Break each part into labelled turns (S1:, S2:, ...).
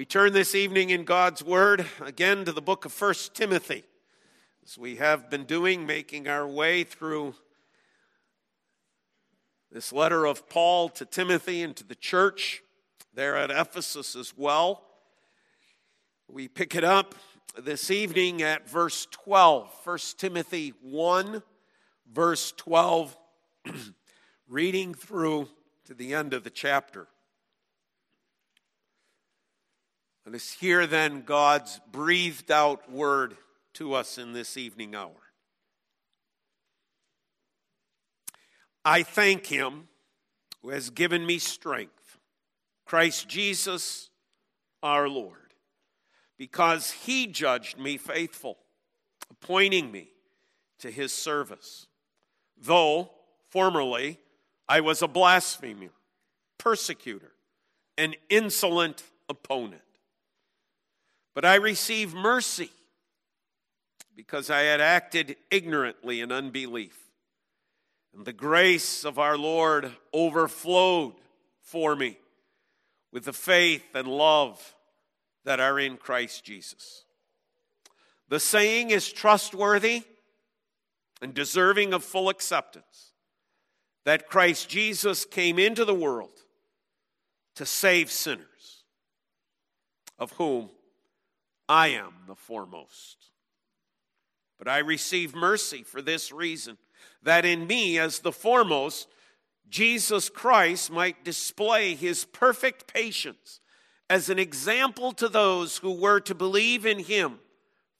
S1: We turn this evening in God's Word again to the book of 1 Timothy, as we have been doing, making our way through this letter of Paul to Timothy and to the church there at Ephesus as well. We pick it up this evening at verse 12, 1 Timothy 1, verse 12, reading through to the end of the chapter. Let us hear then God's breathed out word to us in this evening hour. I thank him who has given me strength, Christ Jesus our Lord, because he judged me faithful, appointing me to his service. Though formerly I was a blasphemer, persecutor, an insolent opponent. But I received mercy because I had acted ignorantly in unbelief. And the grace of our Lord overflowed for me with the faith and love that are in Christ Jesus. The saying is trustworthy and deserving of full acceptance that Christ Jesus came into the world to save sinners, of whom I am the foremost. But I receive mercy for this reason that in me, as the foremost, Jesus Christ might display his perfect patience as an example to those who were to believe in him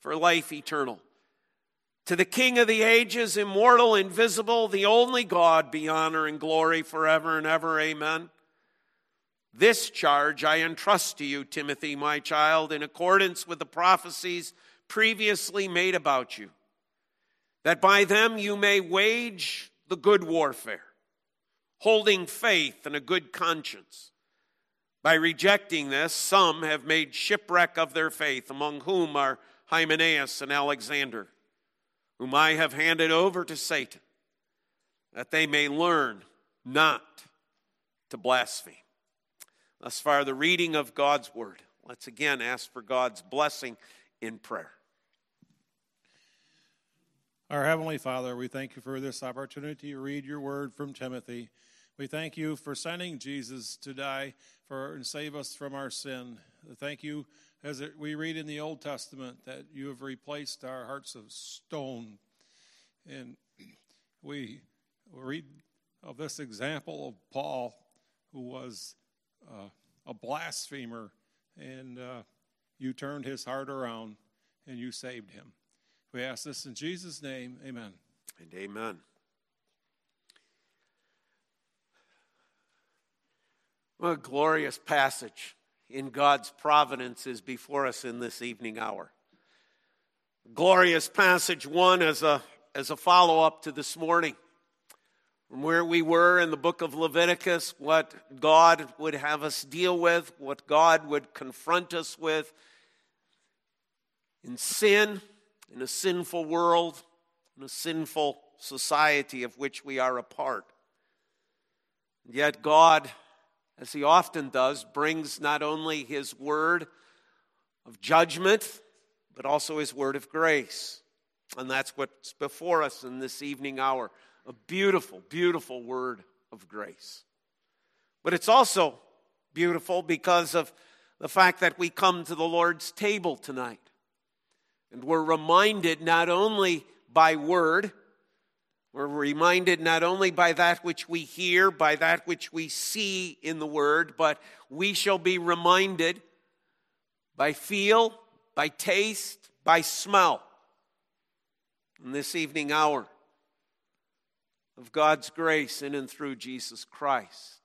S1: for life eternal. To the King of the ages, immortal, invisible, the only God, be honor and glory forever and ever. Amen. This charge I entrust to you, Timothy, my child, in accordance with the prophecies previously made about you, that by them you may wage the good warfare, holding faith and a good conscience. By rejecting this, some have made shipwreck of their faith, among whom are Hymenaeus and Alexander, whom I have handed over to Satan, that they may learn not to blaspheme. Thus far, the reading of God's word. Let's again ask for God's blessing in prayer.
S2: Our Heavenly Father, we thank you for this opportunity to read your word from Timothy. We thank you for sending Jesus to die for and save us from our sin. Thank you, as we read in the Old Testament, that you have replaced our hearts of stone. And we read of this example of Paul, who was uh, a blasphemer, and uh, you turned his heart around and you saved him. We ask this in Jesus' name. Amen.
S1: And amen. What a glorious passage in God's providence is before us in this evening hour. Glorious passage one as a as a follow up to this morning where we were in the book of Leviticus, what God would have us deal with, what God would confront us with in sin, in a sinful world, in a sinful society of which we are a part. Yet, God, as He often does, brings not only His word of judgment, but also His word of grace. And that's what's before us in this evening hour a beautiful, beautiful word of grace. But it's also beautiful because of the fact that we come to the Lord's table tonight. And we're reminded not only by word, we're reminded not only by that which we hear, by that which we see in the word, but we shall be reminded by feel, by taste, by smell in this evening hour of God's grace in and through Jesus Christ.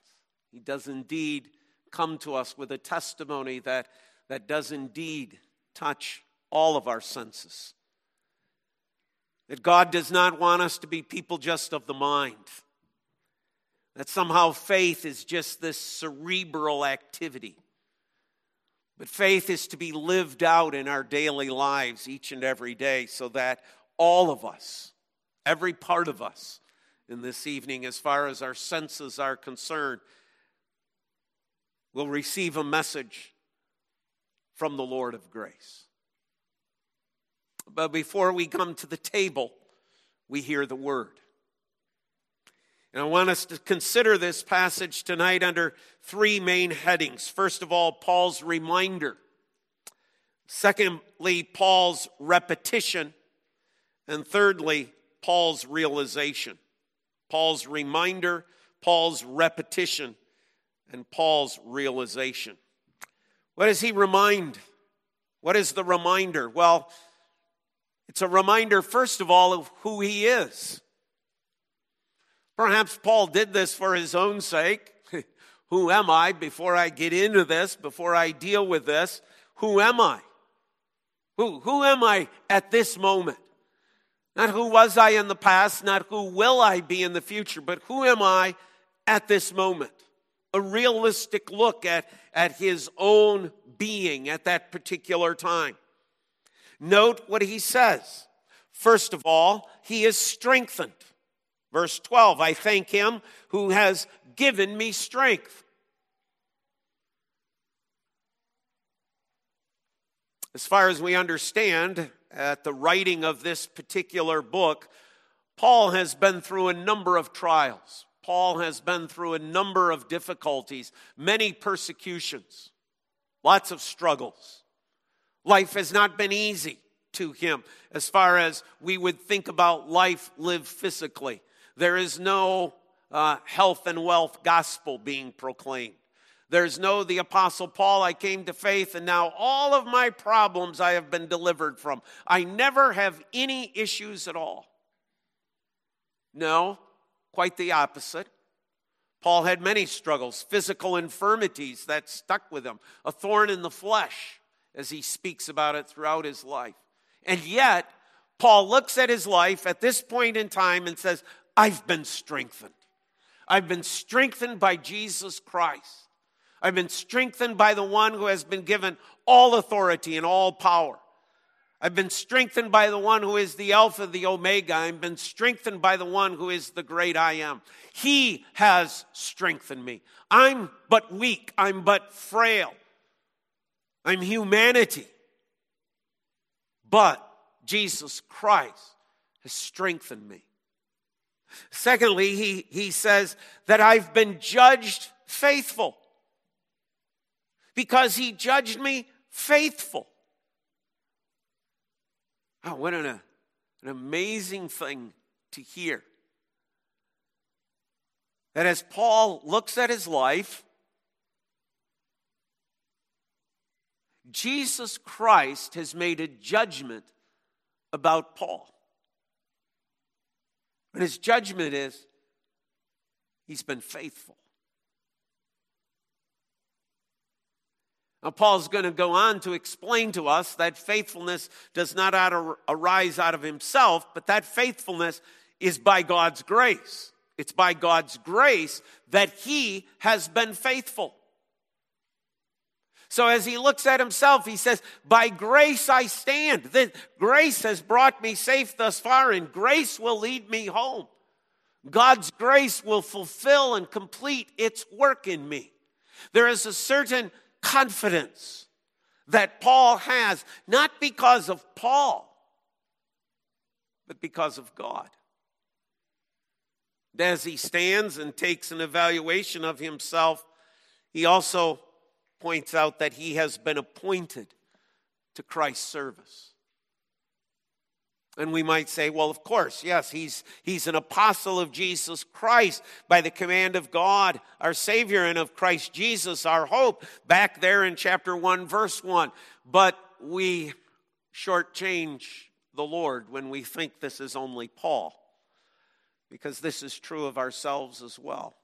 S1: He does indeed come to us with a testimony that, that does indeed touch all of our senses. That God does not want us to be people just of the mind. That somehow faith is just this cerebral activity. But faith is to be lived out in our daily lives each and every day so that all of us, every part of us, in this evening, as far as our senses are concerned, will receive a message from the Lord of grace. But before we come to the table, we hear the word. And I want us to consider this passage tonight under three main headings. First of all, Paul's reminder. Secondly, Paul's repetition. And thirdly, Paul's realization. Paul's reminder, Paul's repetition, and Paul's realization. What does he remind? What is the reminder? Well, it's a reminder, first of all, of who he is. Perhaps Paul did this for his own sake. who am I before I get into this, before I deal with this? Who am I? Who, who am I at this moment? Not who was I in the past, not who will I be in the future, but who am I at this moment? A realistic look at, at his own being at that particular time. Note what he says. First of all, he is strengthened. Verse 12 I thank him who has given me strength. As far as we understand, at the writing of this particular book, Paul has been through a number of trials. Paul has been through a number of difficulties, many persecutions, lots of struggles. Life has not been easy to him as far as we would think about life lived physically. There is no uh, health and wealth gospel being proclaimed. There's no, the Apostle Paul, I came to faith, and now all of my problems I have been delivered from. I never have any issues at all. No, quite the opposite. Paul had many struggles, physical infirmities that stuck with him, a thorn in the flesh, as he speaks about it throughout his life. And yet, Paul looks at his life at this point in time and says, I've been strengthened. I've been strengthened by Jesus Christ. I've been strengthened by the one who has been given all authority and all power. I've been strengthened by the one who is the Alpha, the Omega. I've been strengthened by the one who is the great I am. He has strengthened me. I'm but weak. I'm but frail. I'm humanity. But Jesus Christ has strengthened me. Secondly, he, he says that I've been judged faithful because he judged me faithful. Oh, what an, an amazing thing to hear. That as Paul looks at his life, Jesus Christ has made a judgment about Paul. And his judgment is he's been faithful. Now, Paul's going to go on to explain to us that faithfulness does not arise out of himself, but that faithfulness is by God's grace. It's by God's grace that he has been faithful. So as he looks at himself, he says, By grace I stand. The grace has brought me safe thus far, and grace will lead me home. God's grace will fulfill and complete its work in me. There is a certain confidence that Paul has, not because of Paul, but because of God. As he stands and takes an evaluation of himself, he also points out that he has been appointed to Christ's service. And we might say, well, of course, yes, he's, he's an apostle of Jesus Christ by the command of God, our Savior, and of Christ Jesus, our hope, back there in chapter 1, verse 1. But we shortchange the Lord when we think this is only Paul, because this is true of ourselves as well.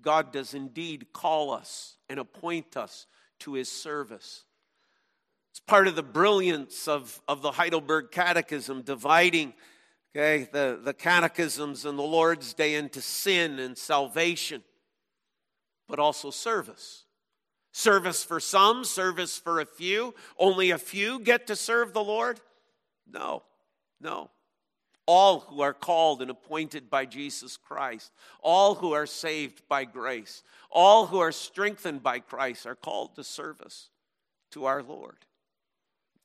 S1: God does indeed call us and appoint us to his service. It's part of the brilliance of, of the Heidelberg Catechism, dividing okay, the, the catechisms and the Lord's Day into sin and salvation, but also service. Service for some, service for a few. Only a few get to serve the Lord? No, no. All who are called and appointed by Jesus Christ, all who are saved by grace, all who are strengthened by Christ are called to service. to our Lord.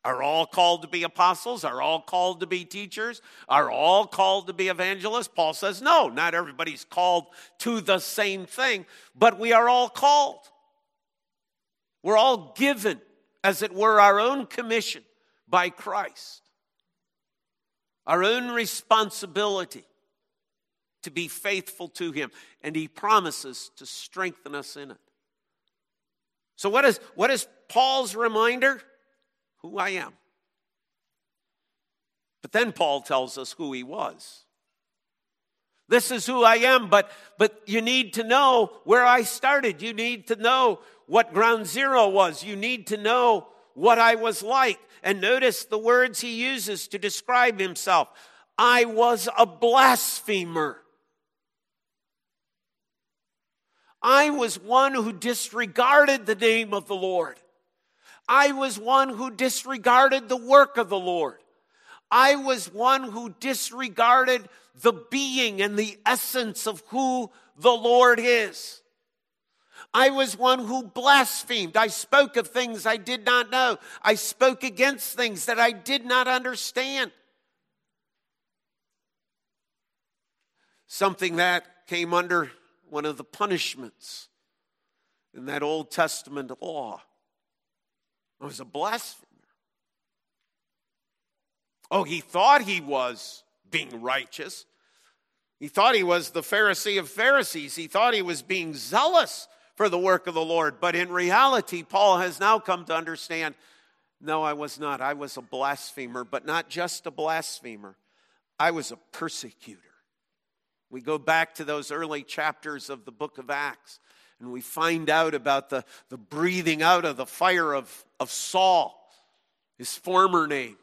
S1: Are all called to be apostles? Are all called to be teachers? Are all called to be evangelists? Paul says, no, not everybody's called to the same thing, but we are all called. We're all given, as it were, our own commission by Christ, our own responsibility to be faithful to Him, and He promises to strengthen us in it. So, what is, what is Paul's reminder? Who I am. But then Paul tells us who he was. This is who I am, but, but you need to know where I started. You need to know what ground zero was. You need to know what I was like. And notice the words he uses to describe himself I was a blasphemer. I was one who disregarded the name of the Lord. I was one who disregarded the work of the Lord. I was one who disregarded the being and the essence of who the Lord is. I was one who blasphemed. I spoke of things I did not know. I spoke against things that I did not understand. Something that came under one of the punishments in that Old Testament law. Was a blasphemer. Oh, he thought he was being righteous. He thought he was the Pharisee of Pharisees. He thought he was being zealous for the work of the Lord. But in reality, Paul has now come to understand no, I was not. I was a blasphemer, but not just a blasphemer, I was a persecutor. We go back to those early chapters of the book of Acts and we find out about the, the breathing out of the fire of, of Saul, his former name.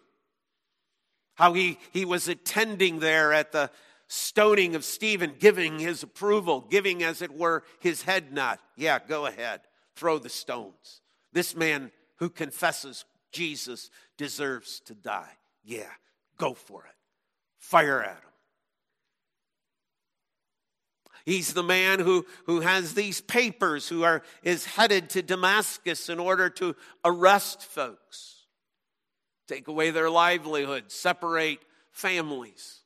S1: How he, he was attending there at the stoning of Stephen, giving his approval, giving, as it were, his head nod. Yeah, go ahead, throw the stones. This man who confesses Jesus deserves to die. Yeah, go for it. Fire at him. He's the man who, who has these papers, who are, is headed to Damascus in order to arrest folks, take away their livelihood, separate families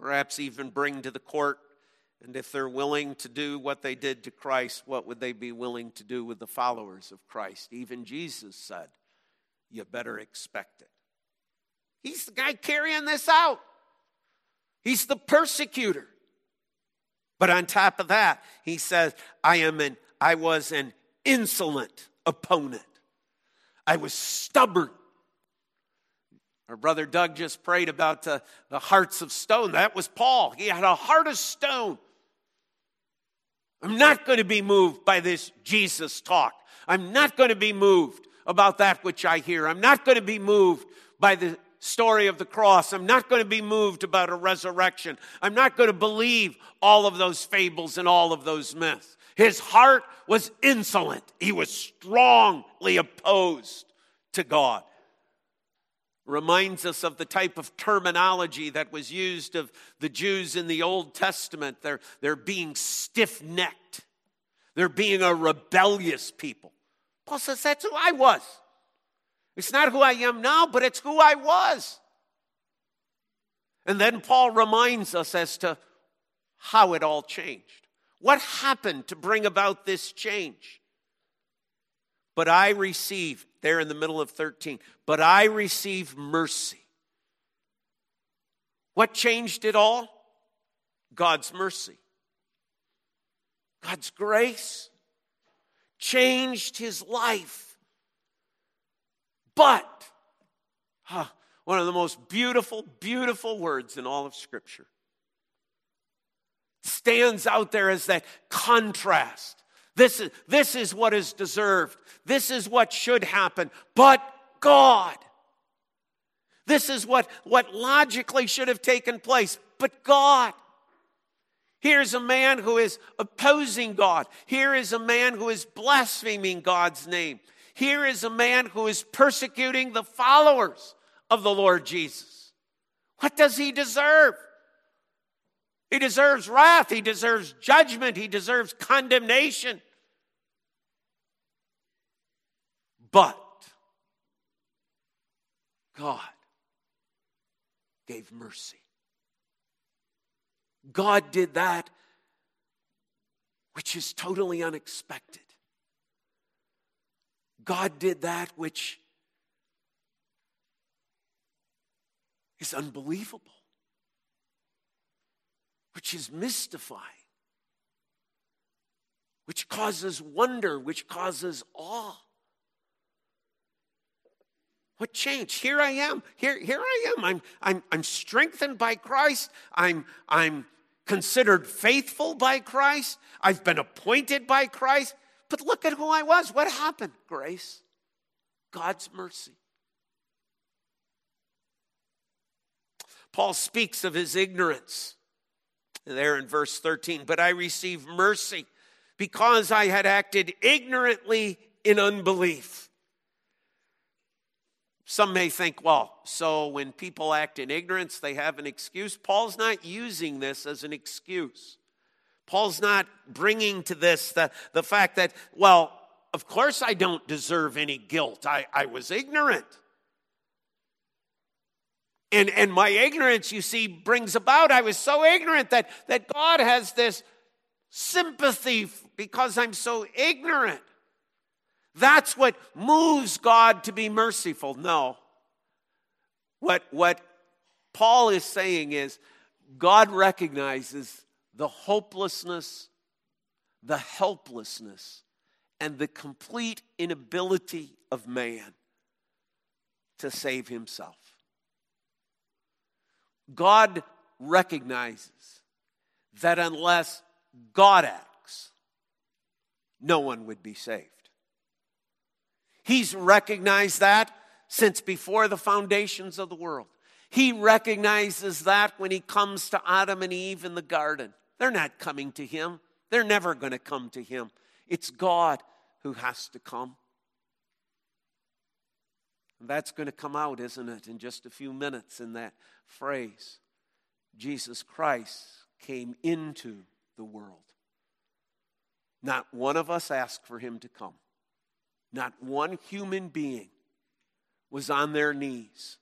S1: perhaps even bring to the court. And if they're willing to do what they did to Christ, what would they be willing to do with the followers of Christ? Even Jesus said, You better expect it. He's the guy carrying this out, he's the persecutor. But on top of that, he says, I am an I was an insolent opponent. I was stubborn. Our brother Doug just prayed about the, the hearts of stone. That was Paul. He had a heart of stone. I'm not going to be moved by this Jesus talk. I'm not going to be moved about that which I hear. I'm not going to be moved by the story of the cross. I'm not going to be moved about a resurrection. I'm not going to believe all of those fables and all of those myths. His heart was insolent, he was strongly opposed to God reminds us of the type of terminology that was used of the Jews in the Old Testament. They're, they're being stiff necked, they're being a rebellious people. Paul says, That's who I was. It's not who I am now, but it's who I was. And then Paul reminds us as to how it all changed. What happened to bring about this change? But I receive there in the middle of 13. But I received mercy. What changed it all? God's mercy. God's grace changed his life. But, huh, one of the most beautiful, beautiful words in all of Scripture stands out there as that contrast this is, this is what is deserved. This is what should happen. But God. This is what, what logically should have taken place. But God. Here's a man who is opposing God. Here is a man who is blaspheming God's name. Here is a man who is persecuting the followers of the Lord Jesus. What does he deserve? He deserves wrath. He deserves judgment. He deserves condemnation. But God gave mercy. God did that which is totally unexpected. God did that which is unbelievable, which is mystifying, which causes wonder, which causes awe. What changed? Here I am. Here, here I am. I'm, I'm, I'm strengthened by Christ. I'm, I'm considered faithful by Christ. I've been appointed by Christ. But look at who I was. What happened? Grace, God's mercy. Paul speaks of his ignorance there in verse 13. But I received mercy because I had acted ignorantly in unbelief. Some may think, well, so when people act in ignorance, they have an excuse. Paul's not using this as an excuse. Paul's not bringing to this the, the fact that, well, of course I don't deserve any guilt. I, I was ignorant. And, and my ignorance, you see, brings about, I was so ignorant that, that God has this sympathy because I'm so ignorant. That's what moves God to be merciful. No. What, what Paul is saying is God recognizes the hopelessness, the helplessness, and the complete inability of man to save himself. God recognizes that unless God acts, no one would be saved. He's recognized that since before the foundations of the world. He recognizes that when he comes to Adam and Eve in the garden. They're not coming to him, they're never going to come to him. It's God who has to come. And that's going to come out, isn't it, in just a few minutes in that phrase. Jesus Christ came into the world. Not one of us asked for him to come. Not one human being was on their knees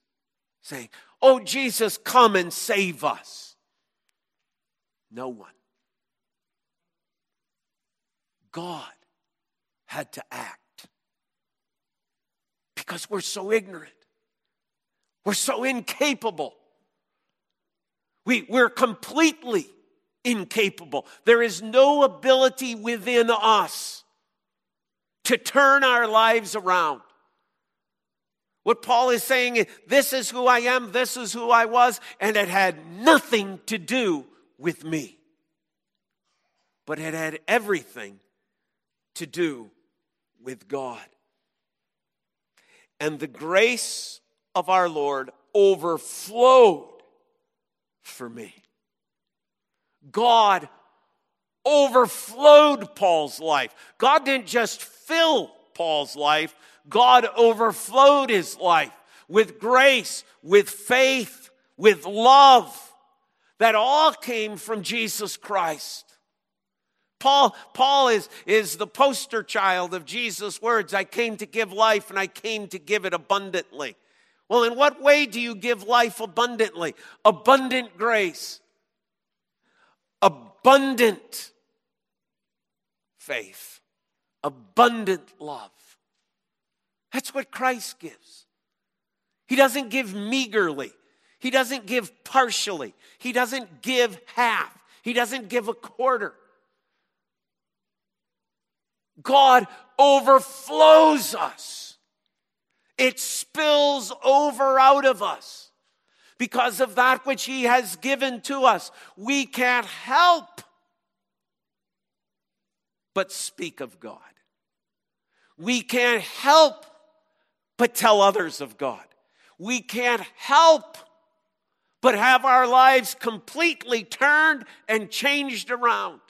S1: saying, Oh, Jesus, come and save us. No one. God had to act because we're so ignorant, we're so incapable. We, we're completely incapable. There is no ability within us to turn our lives around. What Paul is saying is, this is who I am, this is who I was, and it had nothing to do with me. But it had everything to do with God. And the grace of our Lord overflowed for me. God overflowed Paul's life. God didn't just fill Paul's life, God overflowed his life with grace, with faith, with love that all came from Jesus Christ. Paul, Paul is, is the poster child of Jesus' words I came to give life and I came to give it abundantly. Well, in what way do you give life abundantly? Abundant grace, abundant faith, abundant love. That's what Christ gives. He doesn't give meagerly, He doesn't give partially, He doesn't give half, He doesn't give a quarter. God overflows us. It spills over out of us because of that which He has given to us. We can't help but speak of God. We can't help but tell others of God. We can't help but have our lives completely turned and changed around.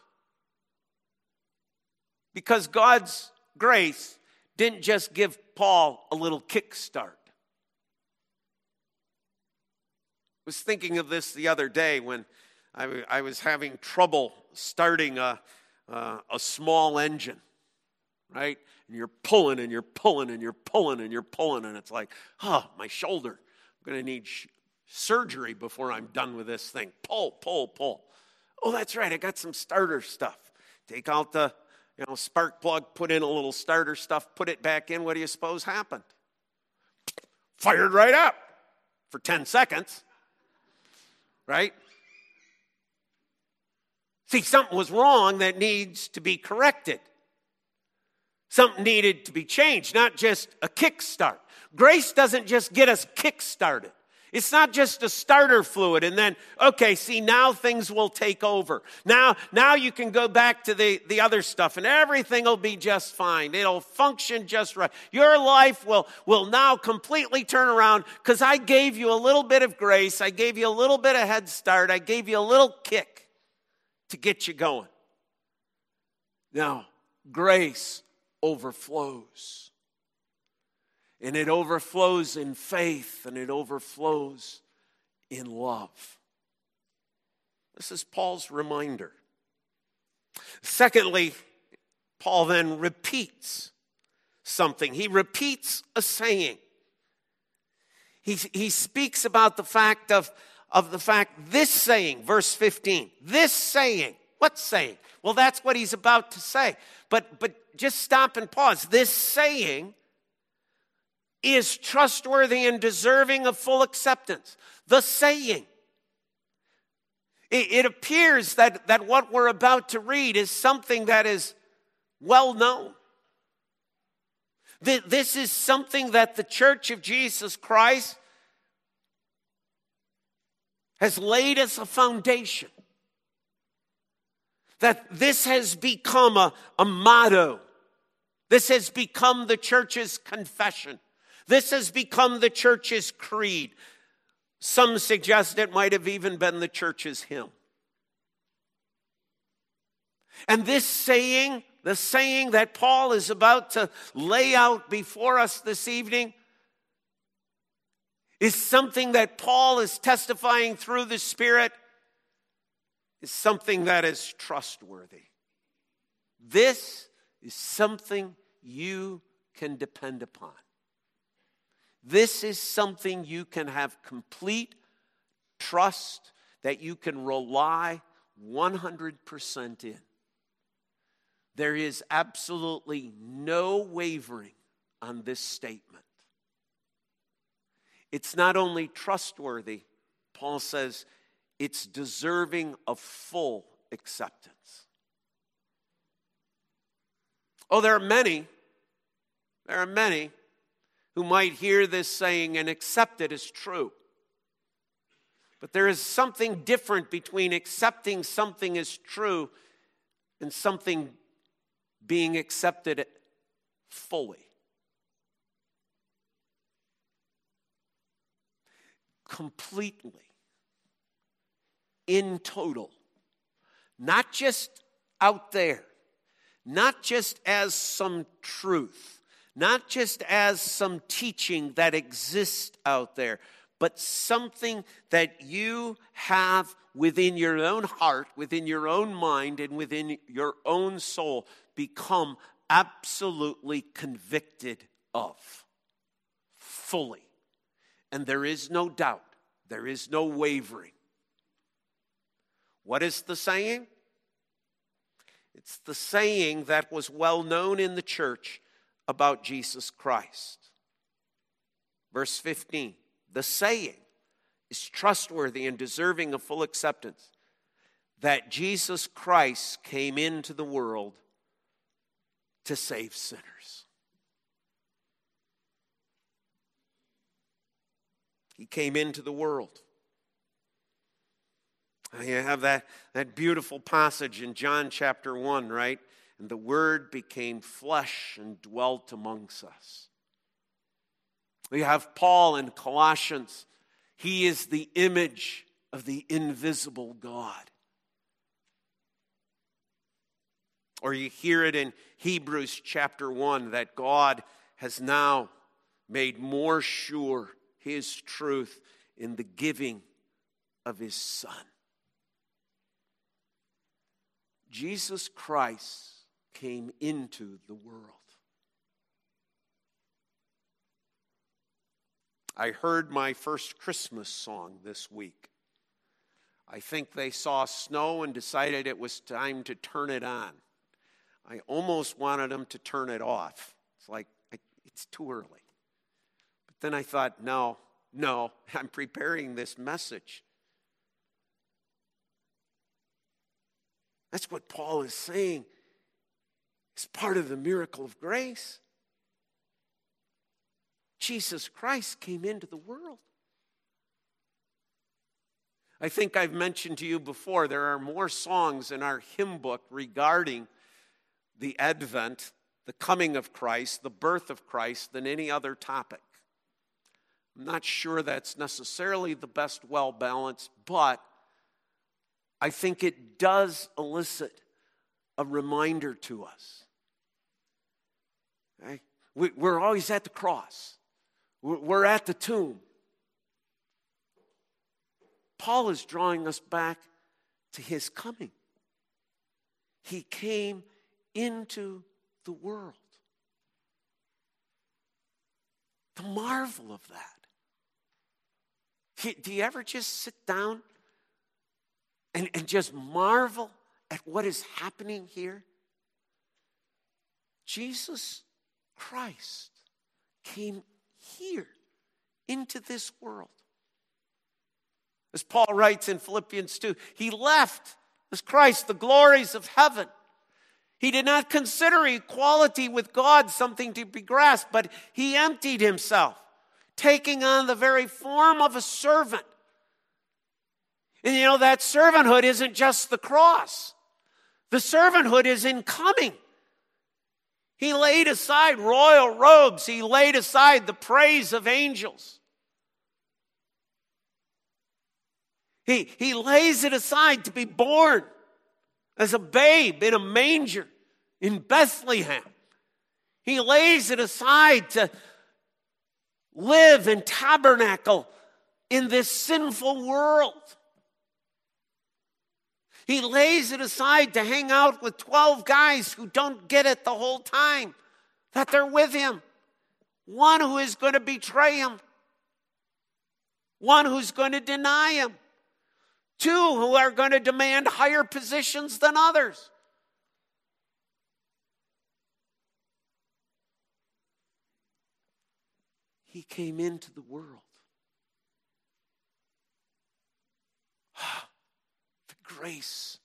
S1: Because God's grace didn't just give Paul a little kickstart. I was thinking of this the other day when I, was having trouble starting a, uh, a small engine. right? And you're pulling and you're pulling and you're pulling and you're pulling, and it's like, oh, my shoulder. I'm going to need sh- surgery before I'm done with this thing. Pull, pull, pull. Oh, that's right. I got some starter stuff. Take out the you know, spark plug, put in a little starter stuff, put it back in. What do you suppose happened? Fired right up for 10 seconds, right? See, something was wrong that needs to be corrected. Something needed to be changed, not just a kickstart. Grace doesn't just get us kick-started. It's not just a starter fluid and then, okay, see, now things will take over. Now, now you can go back to the, the other stuff and everything will be just fine. It'll function just right. Your life will, will now completely turn around because I gave you a little bit of grace. I gave you a little bit of head start. I gave you a little kick to get you going. Now, grace overflows. And it overflows in faith and it overflows in love. This is Paul's reminder. Secondly, Paul then repeats something. He repeats a saying. He, he speaks about the fact of, of the fact, this saying, verse 15, this saying, what saying? Well, that's what he's about to say. But, but just stop and pause. This saying is trustworthy and deserving of full acceptance. The saying. It, it appears that, that what we're about to read is something that is well known. This is something that the Church of Jesus Christ has laid as a foundation. That this has become a, a motto. This has become the church's confession. This has become the church's creed. Some suggest it might have even been the church's hymn. And this saying, the saying that Paul is about to lay out before us this evening, is something that Paul is testifying through the Spirit, is something that is trustworthy. This is something you can depend upon. This is something you can have complete trust that you can rely 100% in. There is absolutely no wavering on this statement. It's not only trustworthy, Paul says, it's deserving of full acceptance. Oh, there are many, there are many who might hear this saying and accept it as true. But there is something different between accepting something as true and something being accepted fully. Completely. In total. Not just out there not just as some truth, not just as some teaching that exists out there, but something that you have within your own heart, within your own mind, and within your own soul become absolutely convicted of fully. And there is no doubt, there is no wavering. What is the saying? It's the saying that was well known in the church about Jesus Christ. Verse 15 the saying is trustworthy and deserving of full acceptance that Jesus Christ came into the world to save sinners. He came into the world you have that, that beautiful passage in John chapter 1, right? And the Word became flesh and dwelt amongst us. We have Paul in Colossians. He is the image of the invisible God. Or you hear it in Hebrews chapter 1 that God has now made more sure his truth in the giving of his Son. Jesus Christ came into the world. I heard my first Christmas song this week. I think they saw snow and decided it was time to turn it on. I almost wanted them to turn it off. It's like, it's too early. But then I thought, no, no, I'm preparing this message. That's what Paul is saying. It's part of the miracle of grace. Jesus Christ came into the world. I think I've mentioned to you before, there are more songs in our hymn book regarding the advent, the coming of Christ, the birth of Christ than any other topic. I'm not sure that's necessarily the best well balanced, but I think it does elicit a reminder to us. Okay? We're always at the cross, we're at the tomb. Paul is drawing us back to his coming. He came into the world. The marvel of that. Do you ever just sit down and, and just marvel at what is happening here? Jesus Christ came here into this world. As Paul writes in Philippians 2, he left as Christ the glories of heaven. He did not consider equality with God something to be grasped, but he emptied himself, taking on the very form of a servant. And you know, that servanthood isn't just the cross, the servanthood is in coming. He laid aside royal robes, he laid aside the praise of angels. He, he lays it aside to be born as a babe in a manger in Bethlehem. He lays it aside to live in tabernacle in this sinful world. He lays it aside to hang out with 12 guys who don't get it the whole time that they're with him. One who is going to betray him, one who's going to deny him, two who are going to demand higher positions than others. He came into the world. Grace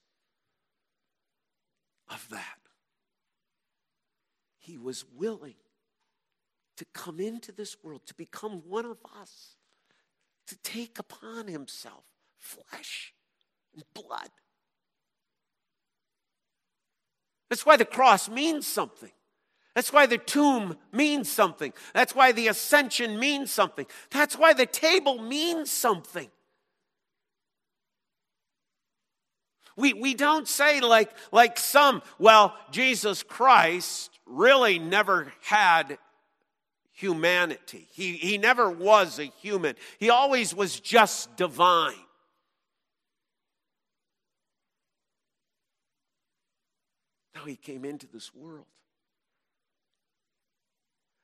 S1: of that. He was willing to come into this world, to become one of us, to take upon himself flesh and blood. That's why the cross means something. That's why the tomb means something. That's why the ascension means something. That's why the table means something. We, we don't say like, like some, well, Jesus Christ really never had humanity. He, he never was a human, he always was just divine. Now he came into this world.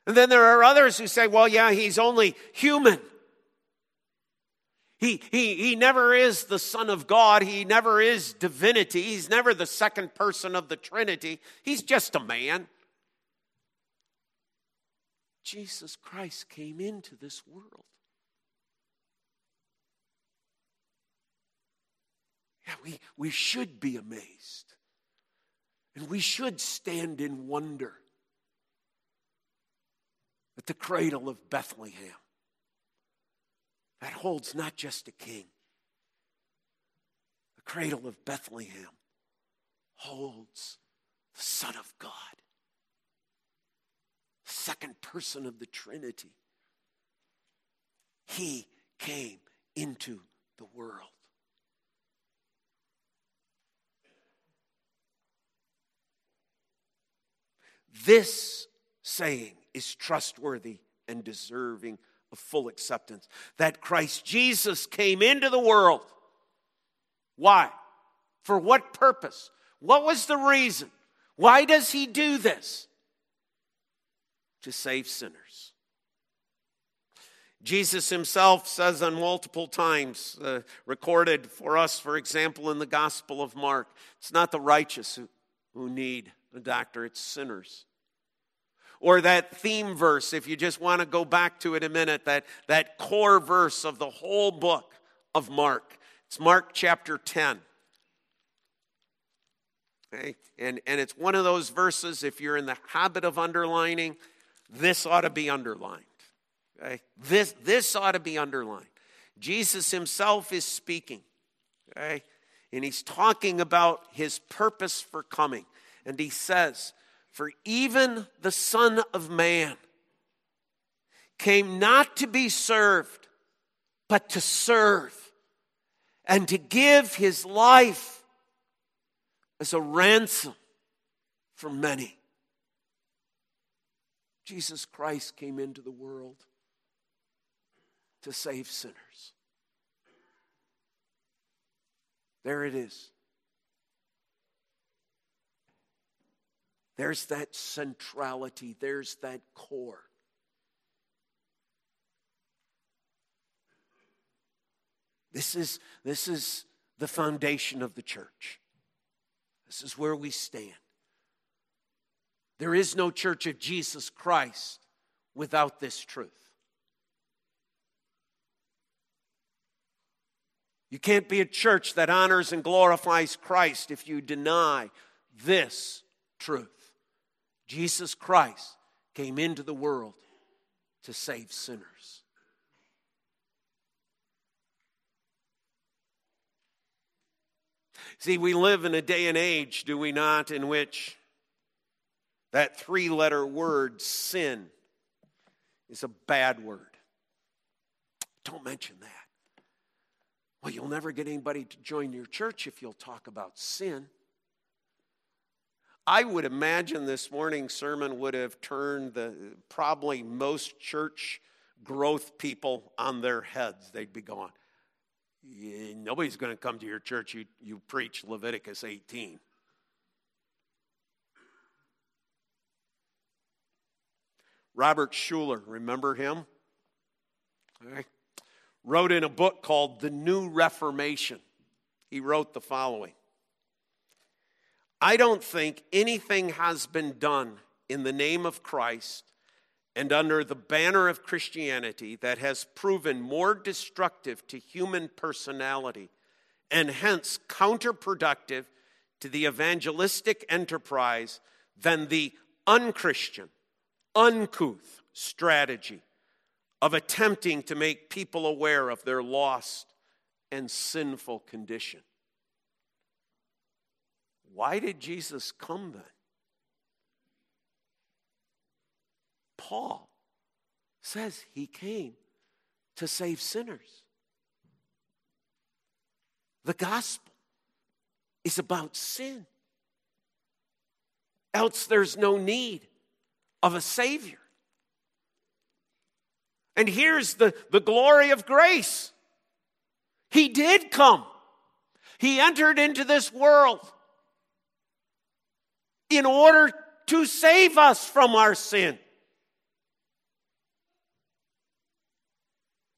S1: And then there are others who say, well, yeah, he's only human. He, he, he never is the Son of God. He never is divinity. He's never the second person of the Trinity. He's just a man. Jesus Christ came into this world. Yeah, we, we should be amazed. And we should stand in wonder at the cradle of Bethlehem that holds not just a king. The cradle of Bethlehem holds the Son of God, second person of the Trinity. He came into the world. This saying is trustworthy and deserving of full acceptance that Christ Jesus came into the world. Why? For what purpose? What was the reason? Why does he do this? To save sinners. Jesus himself says on multiple times, uh, recorded for us, for example, in the Gospel of Mark, it's not the righteous who, who need a doctor, it's sinners. Or that theme verse, if you just want to go back to it a minute, that, that core verse of the whole book of Mark. It's Mark chapter 10. Okay? And, and it's one of those verses, if you're in the habit of underlining, this ought to be underlined. Okay? This, this ought to be underlined. Jesus himself is speaking. Okay? And he's talking about his purpose for coming. And he says, For even the Son of Man came not to be served, but to serve, and to give his life as a ransom for many. Jesus Christ came into the world to save sinners. There it is. There's that centrality, there's that core. This is, this is the foundation of the church. This is where we stand. There is no church of Jesus Christ without this truth. You can't be a church that honors and glorifies Christ if you deny this truth. Jesus Christ came into the world to save sinners. See, we live in a day and age, do we not, in which that three letter word, sin, is a bad word. Don't mention that. Well, you'll never get anybody to join your church if you'll talk about sin. I would imagine this morning's sermon would have turned the probably most church growth people on their heads. They'd be going, nobody's going to come to your church. You, you preach Leviticus 18. Robert Schuller, remember him? Wrote in a book called The New Reformation. He wrote the following I don't think anything has been done in the name of Christ and under the banner of Christianity that has proven more destructive to human personality and hence counterproductive to the evangelistic enterprise than the unchristian, uncouth strategy of attempting to make people aware of their lost and sinful condition. Why did Jesus come then? Paul says he came to save sinners. The gospel is about sin. Else, there's no need of a Savior. And here's the, the glory of grace He did come, He entered into this world in order to save us from our sin.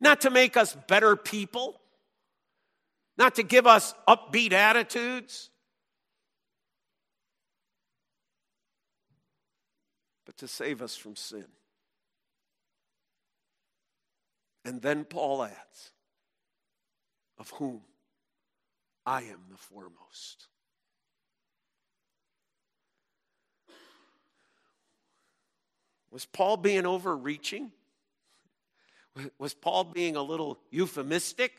S1: Not to make us better people, not to give us upbeat attitudes, but to save us from sin. And then Paul adds, of whom I am the foremost. Was Paul being overreaching? Was Paul being a little euphemistic?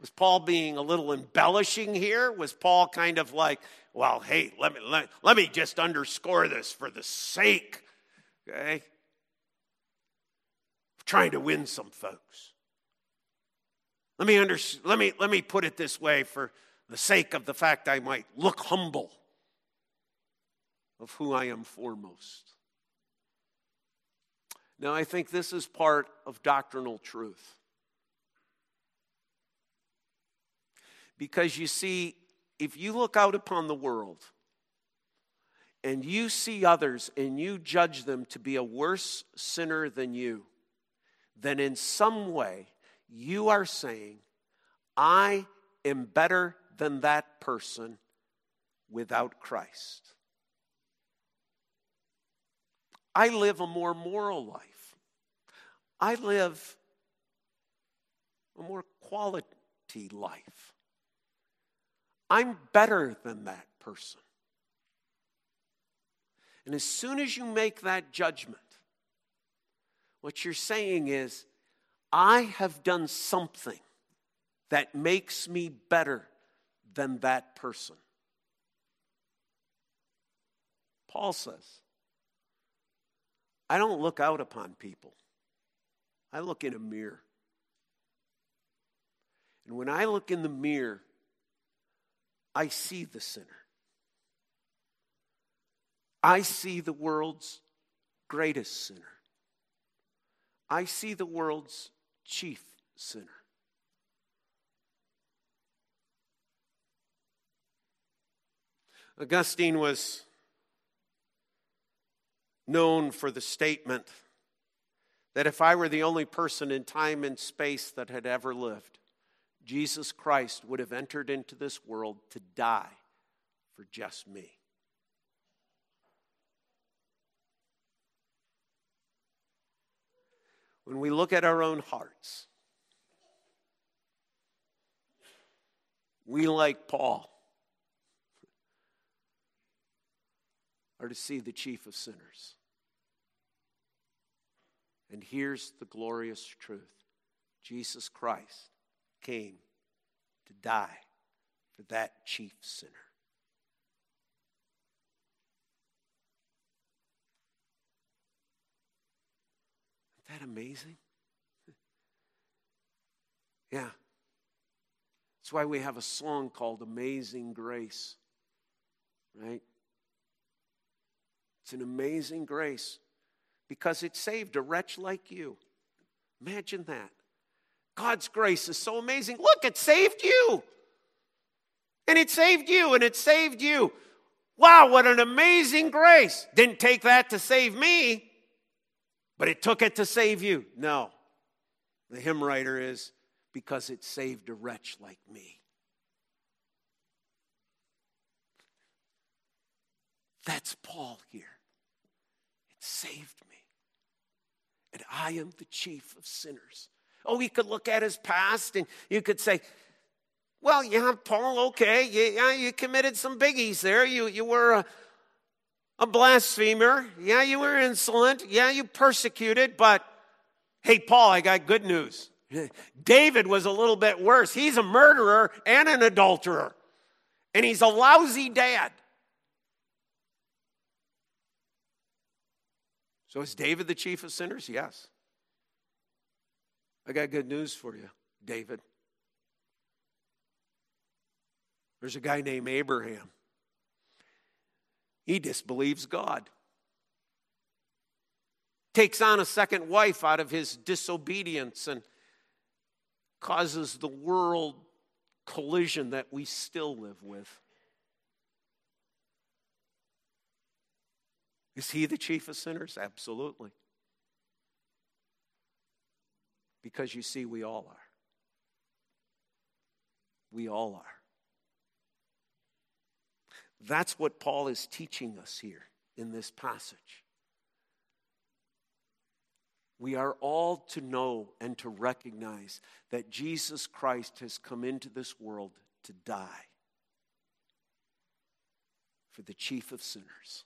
S1: Was Paul being a little embellishing here? Was Paul kind of like, well, hey, let me, let, let me just underscore this for the sake, okay, trying to win some folks. Let me, under, let, me, let me put it this way for the sake of the fact I might look humble of who I am foremost. Now, I think this is part of doctrinal truth. Because you see, if you look out upon the world and you see others and you judge them to be a worse sinner than you, then in some way you are saying, I am better than that person without Christ. I live a more moral life. I live a more quality life. I'm better than that person. And as soon as you make that judgment, what you're saying is, I have done something that makes me better than that person. Paul says, I don't look out upon people, I look in a mirror. And when I look in the mirror, I see the sinner. I see the world's greatest sinner. I see the world's chief sinner. Augustine was known for the statement that if I were the only person in time and space that had ever lived, Jesus Christ would have entered into this world to die for just me. When we look at our own hearts, we, like Paul, are to see the chief of sinners. And here's the glorious truth Jesus Christ came to die for that chief sinner. Isn't that amazing? yeah. That's why we have a song called Amazing Grace, right? It's an amazing grace because it saved a wretch like you. Imagine that. God's grace is so amazing. Look, it saved you. And it saved you, and it saved you. Wow, what an amazing grace. Didn't take that to save me, but it took it to save you. No. The hymn writer is because it saved a wretch like me. That's Paul here. It saved me and I am the chief of sinners. Oh, you could look at his past and you could say, well, yeah, Paul, okay, yeah, you committed some biggies there. You, you were a, a blasphemer. Yeah, you were insolent. Yeah, you persecuted. But hey, Paul, I got good news. David was a little bit worse. He's a murderer and an adulterer, and he's a lousy dad. So is David the chief of sinners? Yes. I got good news for you, David. There's a guy named Abraham. He disbelieves God. Takes on a second wife out of his disobedience and causes the world collision that we still live with. Is he the chief of sinners? Absolutely. Because you see, we all are. We all are. That's what Paul is teaching us here in this passage. We are all to know and to recognize that Jesus Christ has come into this world to die for the chief of sinners.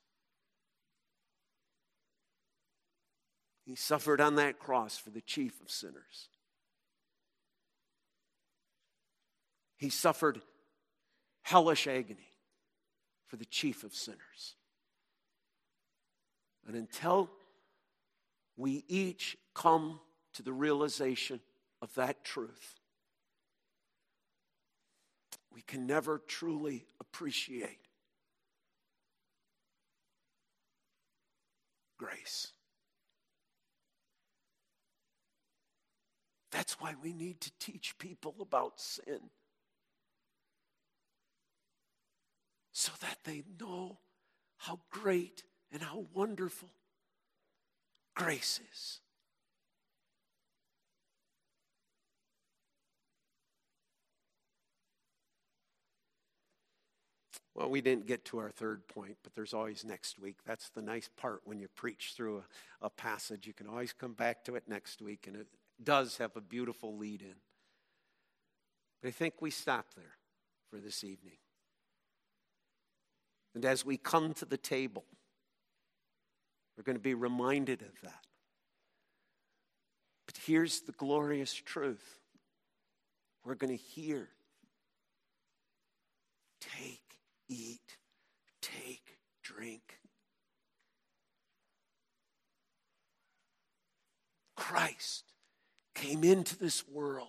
S1: He suffered on that cross for the chief of sinners. He suffered hellish agony for the chief of sinners. And until we each come to the realization of that truth, we can never truly appreciate grace. That's why we need to teach people about sin. So that they know how great and how wonderful grace is. Well, we didn't get to our third point, but there's always next week. That's the nice part when you preach through a, a, passage. You can always come back to it next week, and it does have a beautiful lead in. But I think we stop there for this evening. And as we come to the table, we're going to be reminded of that. But here's the glorious truth we're going to hear take eat, take, drink. Christ came into this world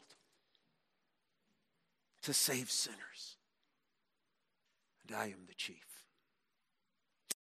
S1: to save sinners, and I am the chief.